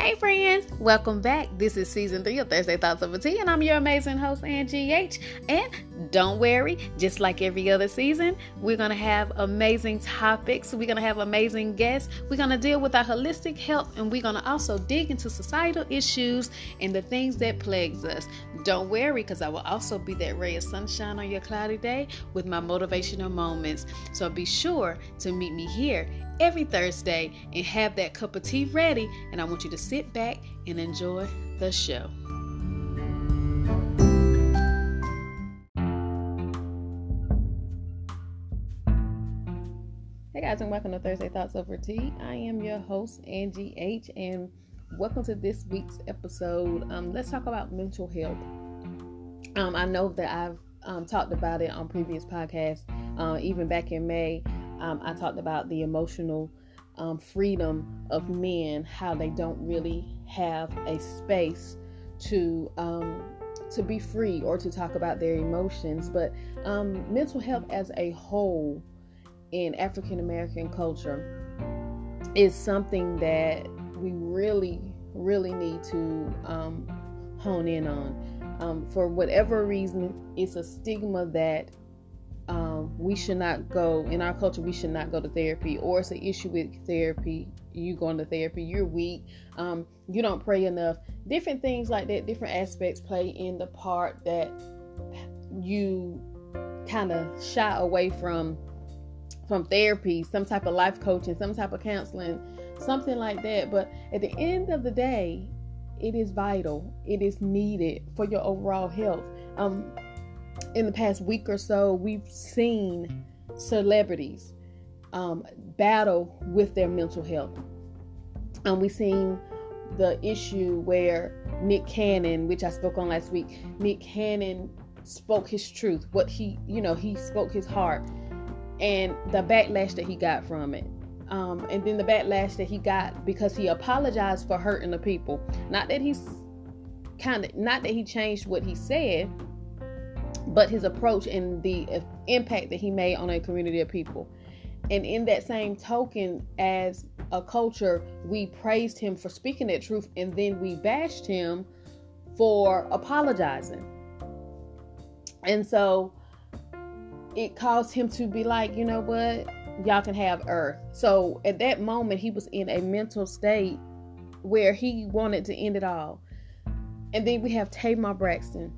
Hey friends, welcome back. This is season three of Thursday Thoughts Over Tea, and I'm your amazing host, Angie H. And don't worry, just like every other season, we're gonna have amazing topics. We're gonna have amazing guests. We're gonna deal with our holistic health, and we're gonna also dig into societal issues and the things that plagues us. Don't worry, because I will also be that ray of sunshine on your cloudy day with my motivational moments. So be sure to meet me here every Thursday and have that cup of tea ready. And I want you to sit back and enjoy the show. Hey guys, and welcome to Thursday Thoughts Over Tea. I am your host, Angie H, and welcome to this week's episode. Um, let's talk about mental health. Um, I know that I've um, talked about it on previous podcasts, uh, even back in May um, I talked about the emotional um, freedom of men, how they don't really have a space to um, to be free or to talk about their emotions. But mental health as a whole in African American culture is something that we really, really need to um, hone in on. Um, for whatever reason, it's a stigma that um, we should not go in our culture we should not go to therapy or it's an issue with therapy you going to therapy you're weak um, you don't pray enough different things like that different aspects play in the part that you kind of shy away from from therapy some type of life coaching some type of counseling something like that. But at the end of the day it is vital. It is needed for your overall health. Um, in the past week or so, we've seen celebrities um, battle with their mental health. Um, we've seen the issue where Nick Cannon, which I spoke on last week, Nick Cannon spoke his truth, what he, you know, he spoke his heart, and the backlash that he got from it. Um, and then the backlash that he got because he apologized for hurting the people. Not that he's kind of, not that he changed what he said, but his approach and the impact that he made on a community of people. And in that same token, as a culture, we praised him for speaking that truth and then we bashed him for apologizing. And so it caused him to be like, you know what? Y'all can have Earth. So at that moment, he was in a mental state where he wanted to end it all. And then we have Tamar Braxton,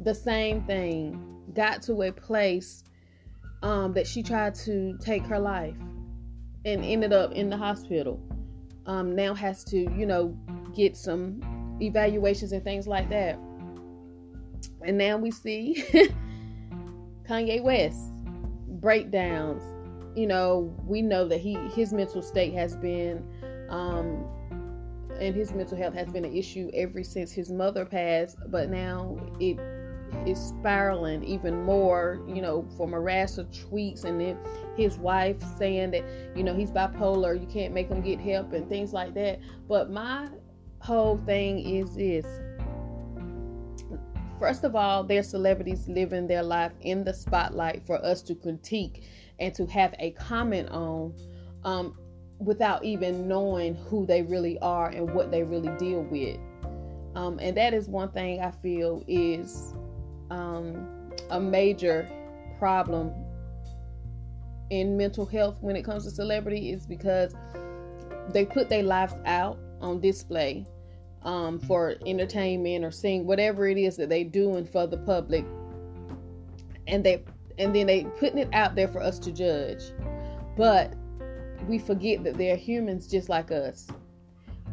the same thing got to a place um, that she tried to take her life and ended up in the hospital. Um, now has to, you know, get some evaluations and things like that. And now we see Kanye West breakdowns. You know, we know that he his mental state has been um, and his mental health has been an issue ever since his mother passed, but now it is spiraling even more, you know, from harasser tweets and then his wife saying that, you know, he's bipolar, you can't make him get help and things like that. But my whole thing is this. First of all, they're celebrities living their life in the spotlight for us to critique and to have a comment on um, without even knowing who they really are and what they really deal with. Um, and that is one thing I feel is um, a major problem in mental health when it comes to celebrity is because they put their lives out on display um, for entertainment or seeing whatever it is that they're doing for the public, and they and then they putting it out there for us to judge, but we forget that they're humans just like us.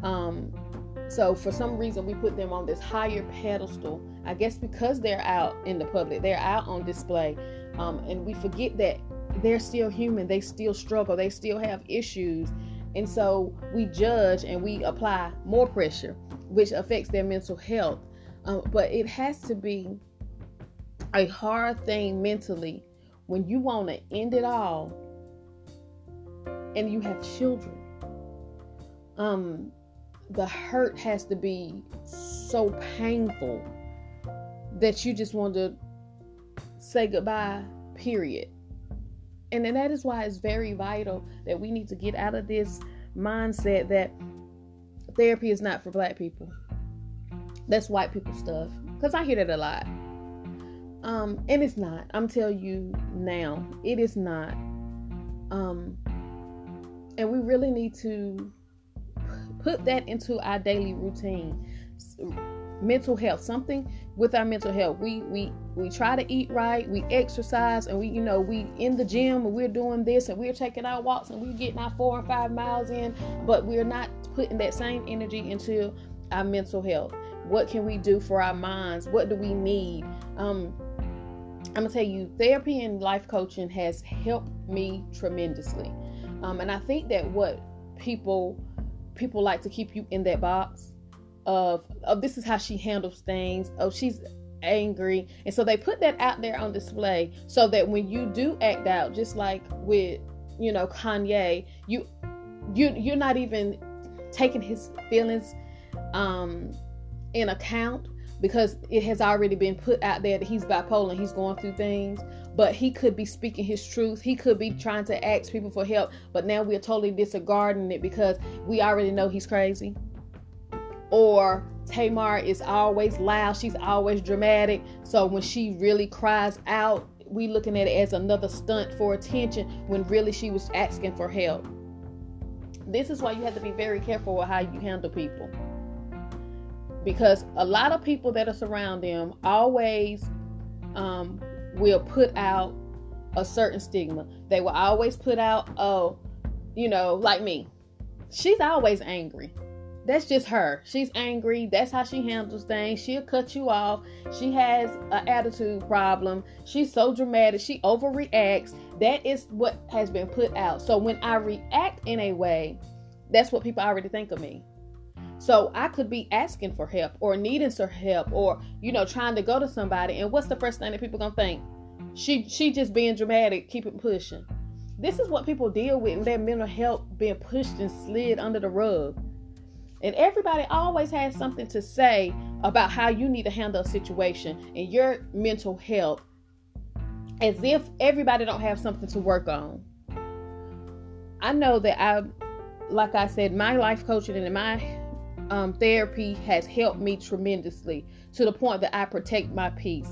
Um, so for some reason, we put them on this higher pedestal. I guess because they're out in the public, they're out on display, um, and we forget that they're still human. They still struggle. They still have issues, and so we judge and we apply more pressure, which affects their mental health. Um, but it has to be a hard thing mentally when you want to end it all and you have children. Um, the hurt has to be so painful that you just want to say goodbye, period. And then that is why it's very vital that we need to get out of this mindset that therapy is not for black people. That's white people stuff. Because I hear that a lot. Um, and it's not. I'm telling you now, it is not. Um, and we really need to put that into our daily routine. Mental health, something with our mental health. We we we try to eat right, we exercise, and we you know we in the gym and we're doing this and we're taking our walks and we're getting our four and five miles in, but we're not putting that same energy into our mental health. What can we do for our minds? What do we need? Um, I'm gonna tell you, therapy and life coaching has helped me tremendously. Um, and I think that what people people like to keep you in that box of of this is how she handles things. Oh, she's angry, and so they put that out there on display so that when you do act out, just like with you know Kanye, you you you're not even taking his feelings um in account because it has already been put out there that he's bipolar and he's going through things. But he could be speaking his truth. He could be trying to ask people for help. But now we're totally disregarding it because we already know he's crazy or Tamar is always loud she's always dramatic so when she really cries out we looking at it as another stunt for attention when really she was asking for help this is why you have to be very careful with how you handle people because a lot of people that are surround them always um, will put out a certain stigma. They will always put out, oh, you know, like me. She's always angry. That's just her. She's angry. That's how she handles things. She'll cut you off. She has an attitude problem. She's so dramatic. She overreacts. That is what has been put out. So when I react in a way, that's what people already think of me. So I could be asking for help or needing some help or, you know, trying to go to somebody. And what's the first thing that people gonna think? She she just being dramatic, keep it pushing. This is what people deal with in their mental health being pushed and slid under the rug. And everybody always has something to say about how you need to handle a situation and your mental health as if everybody don't have something to work on. I know that I like I said, my life coaching and my um, therapy has helped me tremendously to the point that I protect my peace.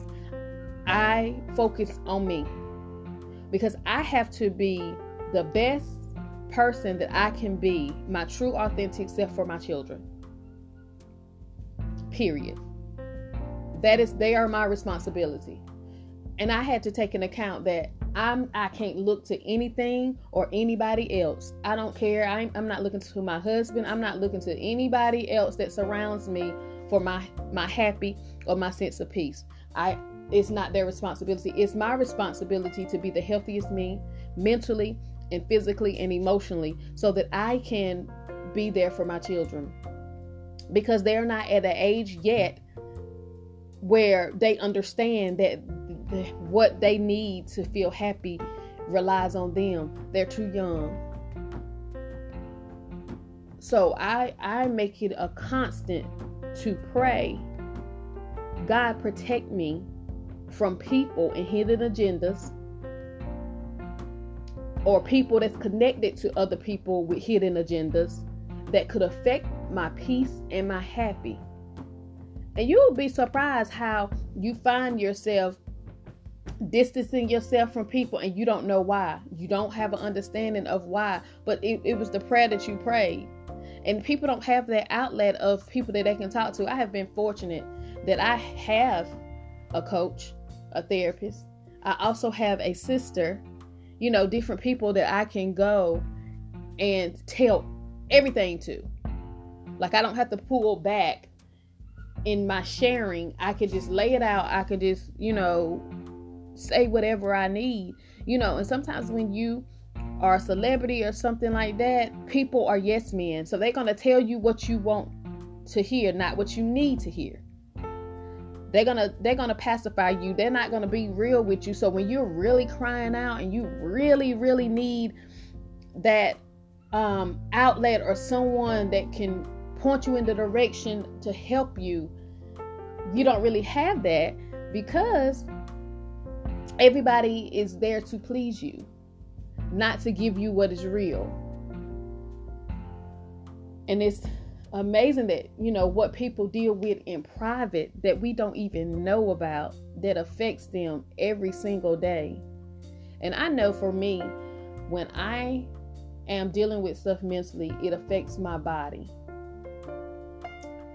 I focus on me because I have to be the best person that I can be, my true, authentic self for my children. Period. That is, they are my responsibility. And I had to take an account that I'm I can't look to anything or anybody else. I don't care. I'm, I'm not looking to my husband. I'm not looking to anybody else that surrounds me for my my happy or my sense of peace. I it's not their responsibility. It's my responsibility to be the healthiest me mentally and physically and emotionally so that I can be there for my children. Because they're not at an age yet where they understand that what they need to feel happy relies on them. They're too young. So I I make it a constant to pray. God protect me from people and hidden agendas or people that's connected to other people with hidden agendas that could affect my peace and my happy. And you will be surprised how you find yourself distancing yourself from people and you don't know why. You don't have an understanding of why, but it, it was the prayer that you prayed. And people don't have that outlet of people that they can talk to. I have been fortunate that I have a coach, a therapist. I also have a sister, you know, different people that I can go and tell everything to. Like I don't have to pull back in my sharing. I can just lay it out. I can just, you know, say whatever I need, you know. And sometimes when you are a celebrity or something like that, people are yes men. So they're going to tell you what you want to hear, not what you need to hear. They're to they're to pacify you. They're not to be real with you. So when you're really crying out and you really really need that um outlet or someone that can point you in the direction to help you, you don't really have that because everybody is there to please you, not to give you what is real. And it's amazing that you know what people deal with in private that we don't even know about that affects them every single day. And I know for me, when I am dealing with stuff mentally, it affects my body.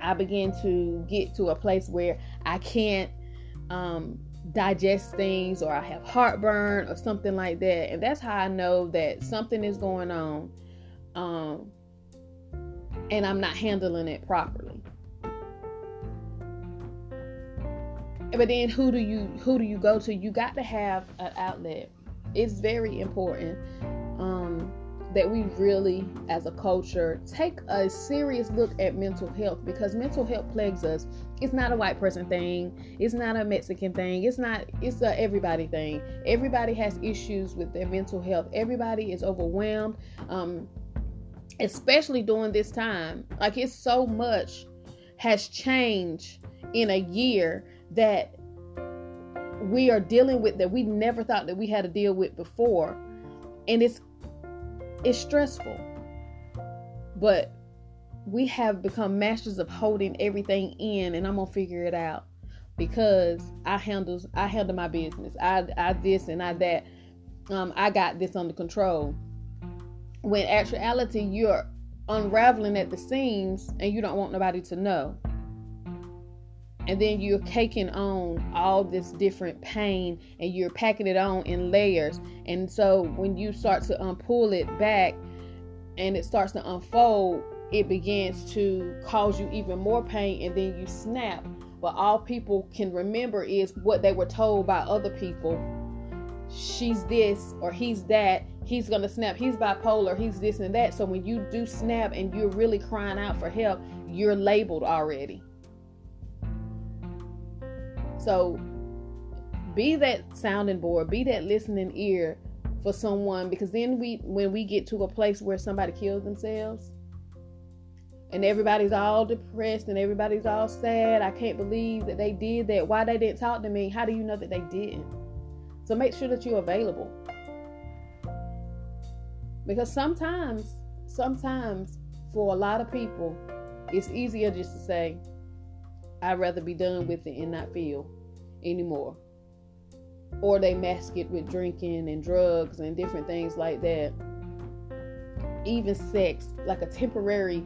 I begin to get to a place where I can't um, digest things or I have heartburn or something like that. And that's how I know that something is going on um, and I'm not handling it properly. But then who do you who do you go to? You got to have an outlet. It's very important. Um, that we really, as a culture, take a serious look at mental health because mental health plagues us. It's not a white person thing. It's not a Mexican thing. It's not. It's a everybody thing. Everybody has issues with their mental health. Everybody is overwhelmed, um, especially during this time. Like it's so much has changed in a year that we are dealing with that we never thought that we had to deal with before, and it's it's stressful. But we have become masters of holding everything in and I'm gonna figure it out because I handle I handle my business. I I this and I that. Um, I got this under control. When actuality you're unraveling at the seams and you don't want nobody to know. And then you're caking on all this different pain and you're packing it on in layers. And so when you start to unpull it back and it starts to unfold it begins to cause you even more pain. And then you snap. But all people can remember is what they were told by other people she's this or he's that he's gonna snap he's bipolar he's this and that so when you do snap and you're really crying out for help you're labeled already so be that sounding board, be that listening ear for someone because then we when we get to a place where somebody kills themselves and everybody's all depressed and everybody's all sad. I can't believe that they did that. Why they didn't talk to me? How do you know that they didn't? So make sure that you're available. Because sometimes, sometimes for a lot of people, it's easier just to say, I'd rather be done with it and not feel anymore. Or they mask it with drinking and drugs and different things like that. Even sex, like a temporary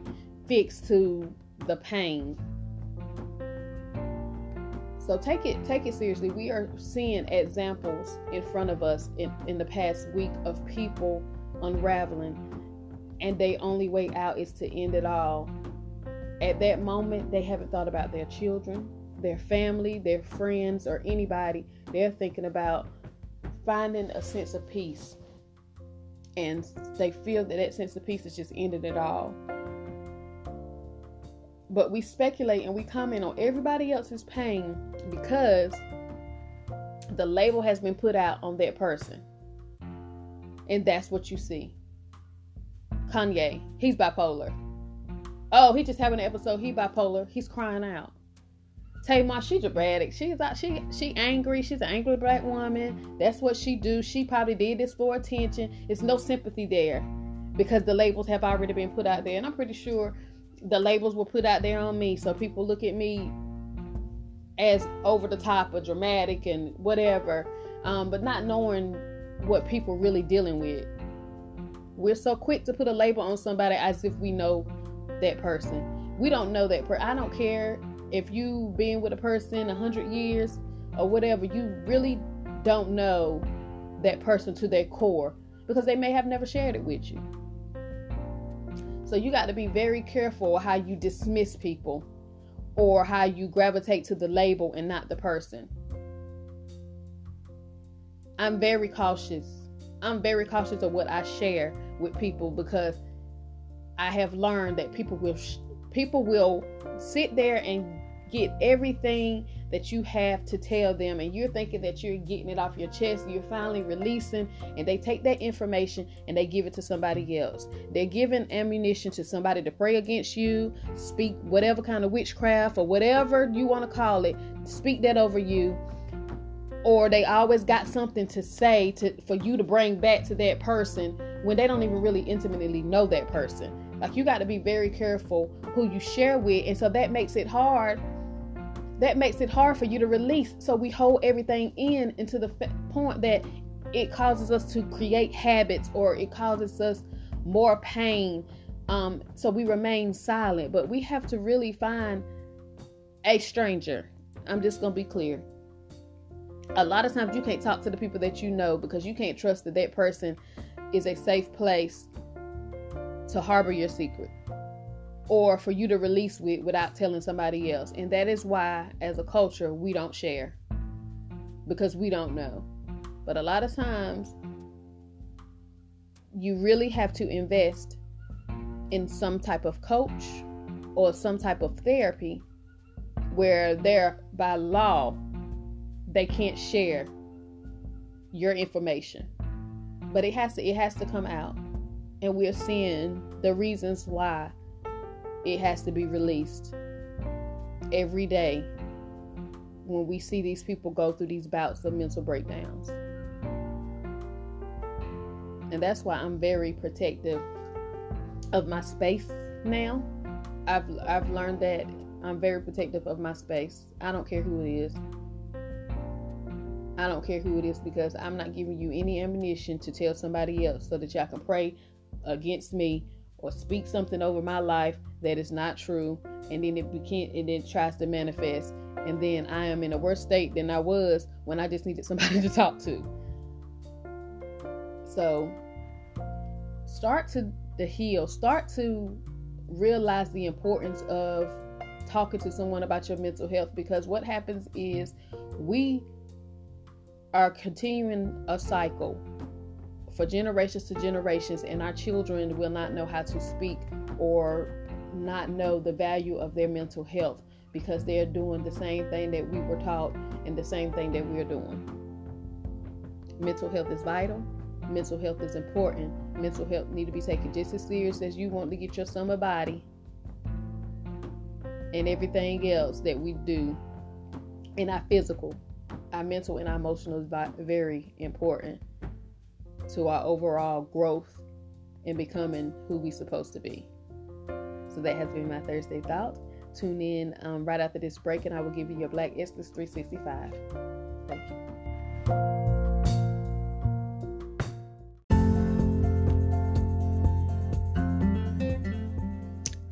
fix to the pain. So take it take it seriously. We are seeing examples in front of us in, in the past week of people unraveling and their only way out is to end it all. At that moment, they haven't thought about their children their family, their friends, or anybody, they're thinking about finding a sense of peace. And they feel that that sense of peace has just ended it all. But we speculate and we comment on everybody else's pain because the label has been put out on that person. And that's what you see. Kanye, he's bipolar. Oh, he just having an episode. He bipolar. He's crying out. Tamar, she's dramatic. She's out. She she angry. She's an angry black woman. That's what she do. She probably did this for attention. It's no sympathy there because the labels have already been put out there, and I'm pretty sure the labels were put out there on me, so people look at me as over the top or dramatic and whatever, um, but not knowing what people really dealing with. We're so quick to put a label on somebody as if we know that person. We don't know that per. I don't care if you been with a person a hundred years or whatever, you really don't know that person to their core because they may have never shared it with you. So you got to be very careful how you dismiss people or how you gravitate to the label and not the person. I'm very cautious. I'm very cautious of what I share with people because I have learned that people will people will sit there and get everything that you have to tell them and you're thinking that you're getting it off your chest you're finally releasing and they take that information and they give it to somebody else they're giving ammunition to somebody to pray against you speak whatever kind of witchcraft or whatever you want to call it speak that over you or they always got something to say to for you to bring back to that person when they don't even really intimately know that person. Like you got to be very careful who you share with, and so that makes it hard. That makes it hard for you to release. So we hold everything in into the point that it causes us to create habits or it causes us more pain. Um, so we remain silent, but we have to really find a stranger. I'm just gonna be clear a lot of times you can't talk to the people that you know because you can't trust that that person is a safe place to harbor your secret or for you to release with without telling somebody else. And that is why, as a culture, we don't share because we don't know. But a lot of times, you really have to invest in some type of coach or some type of therapy where they're by law they can't share your information. But it has to it has to come out. And we're seeing the reasons why it has to be released every day when we see these people go through these bouts of mental breakdowns. And that's why I'm very protective of my space now. I've I've learned that I'm very protective of my space. I don't care who it is. I don't care who it is because I'm not giving you any ammunition to tell somebody else so that y'all can pray against me or speak something over my life that is not true and then it became and then tries to manifest and then I am in a worse state than I was when I just needed somebody to talk to. So start to the heal, start to realize the importance of talking to someone about your mental health because what happens is we are continuing a cycle for generations to generations, and our children will not know how to speak or not know the value of their mental health because they're doing the same thing that we were taught and the same thing that we're doing. Mental health is vital. Mental health is important. Mental health need to be taken just as serious as you want to get your summer body and everything else that we do in our physical our mental and our emotional is very important to our overall growth and becoming who we supposed to be. So that has been my Thursday thought. Tune in um, right after this break, and I will give you your Black Excellence 365. Thank you.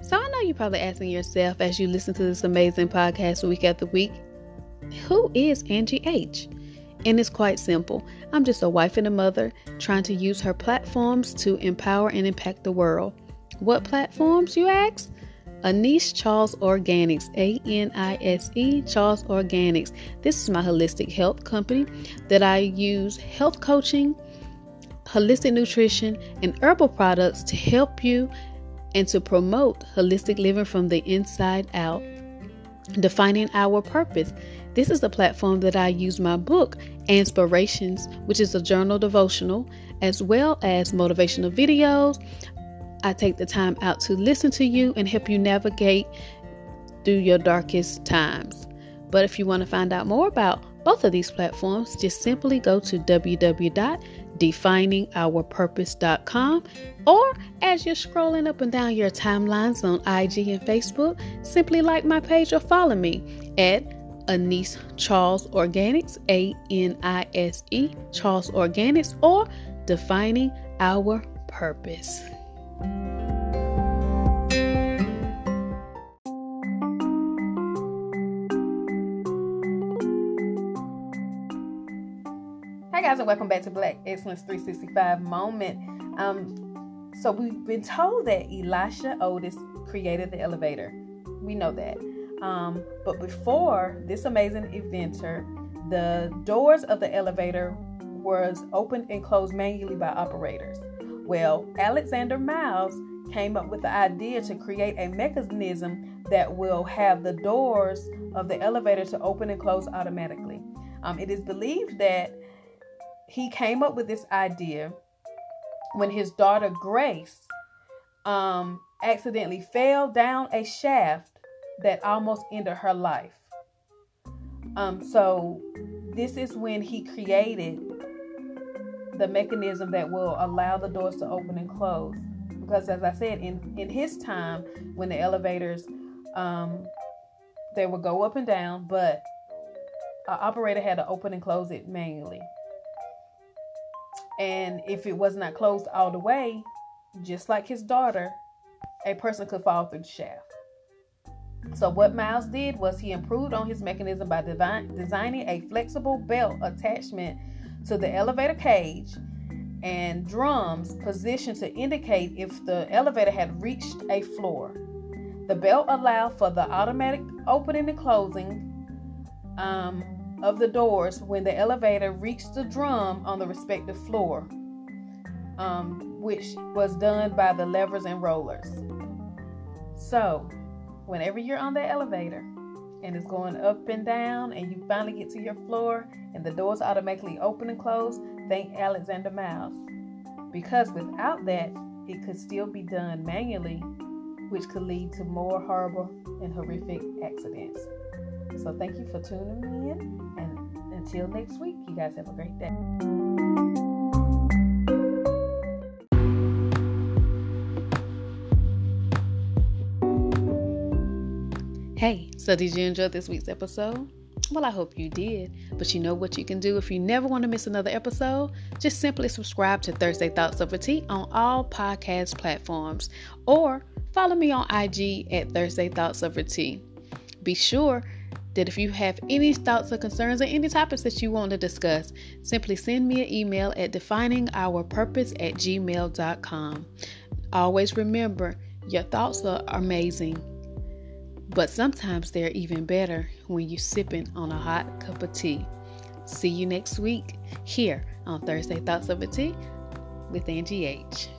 So I know you're probably asking yourself as you listen to this amazing podcast week after week, who is Angie H? And it's quite simple. I'm just a wife and a mother trying to use her platforms to empower and impact the world. What platforms, you ask? Anise Charles Organics, A N I S E Charles Organics. This is my holistic health company that I use health coaching, holistic nutrition, and herbal products to help you and to promote holistic living from the inside out. Defining our purpose. This is the platform that I use my book, Inspirations, which is a journal devotional, as well as motivational videos. I take the time out to listen to you and help you navigate through your darkest times. But if you want to find out more about both of these platforms, just simply go to www.definingourpurpose.com or as you're scrolling up and down your timelines on IG and Facebook, simply like my page or follow me at Anise Charles Organics, A N I S E Charles Organics, or Defining Our Purpose. Hi guys, and welcome back to Black Excellence 365 Moment. Um, so we've been told that Elisha Otis created the elevator. We know that. Um, but before this amazing inventor, the doors of the elevator was opened and closed manually by operators. Well, Alexander Miles came up with the idea to create a mechanism that will have the doors of the elevator to open and close automatically. Um, it is believed that he came up with this idea when his daughter Grace um, accidentally fell down a shaft that almost ended her life. Um, so this is when he created the mechanism that will allow the doors to open and close. Because as I said, in, in his time, when the elevators, um, they would go up and down, but an operator had to open and close it manually. And if it was not closed all the way, just like his daughter, a person could fall through the shaft. So, what Miles did was he improved on his mechanism by designing a flexible belt attachment to the elevator cage and drums positioned to indicate if the elevator had reached a floor. The belt allowed for the automatic opening and closing um, of the doors when the elevator reached the drum on the respective floor, um, which was done by the levers and rollers. So, whenever you're on the elevator and it's going up and down, and you finally get to your floor and the doors automatically open and close, thank Alexander Miles. Because without that, it could still be done manually, which could lead to more horrible and horrific accidents. So, thank you for tuning in, and until next week, you guys have a great day. Hey, so did you enjoy this week's episode? Well, I hope you did. But you know what you can do if you never want to miss another episode? Just simply subscribe to Thursday Thoughts Over Tea on all podcast platforms or follow me on IG at Thursday Thoughts Over Tea. Be sure that if you have any thoughts or concerns or any topics that you want to discuss, simply send me an email at definingourpurpose at gmail.com. Always remember, your thoughts are amazing but sometimes they're even better when you're sipping on a hot cup of tea. See you next week here on Thursday Thoughts Over Tea with Angie H.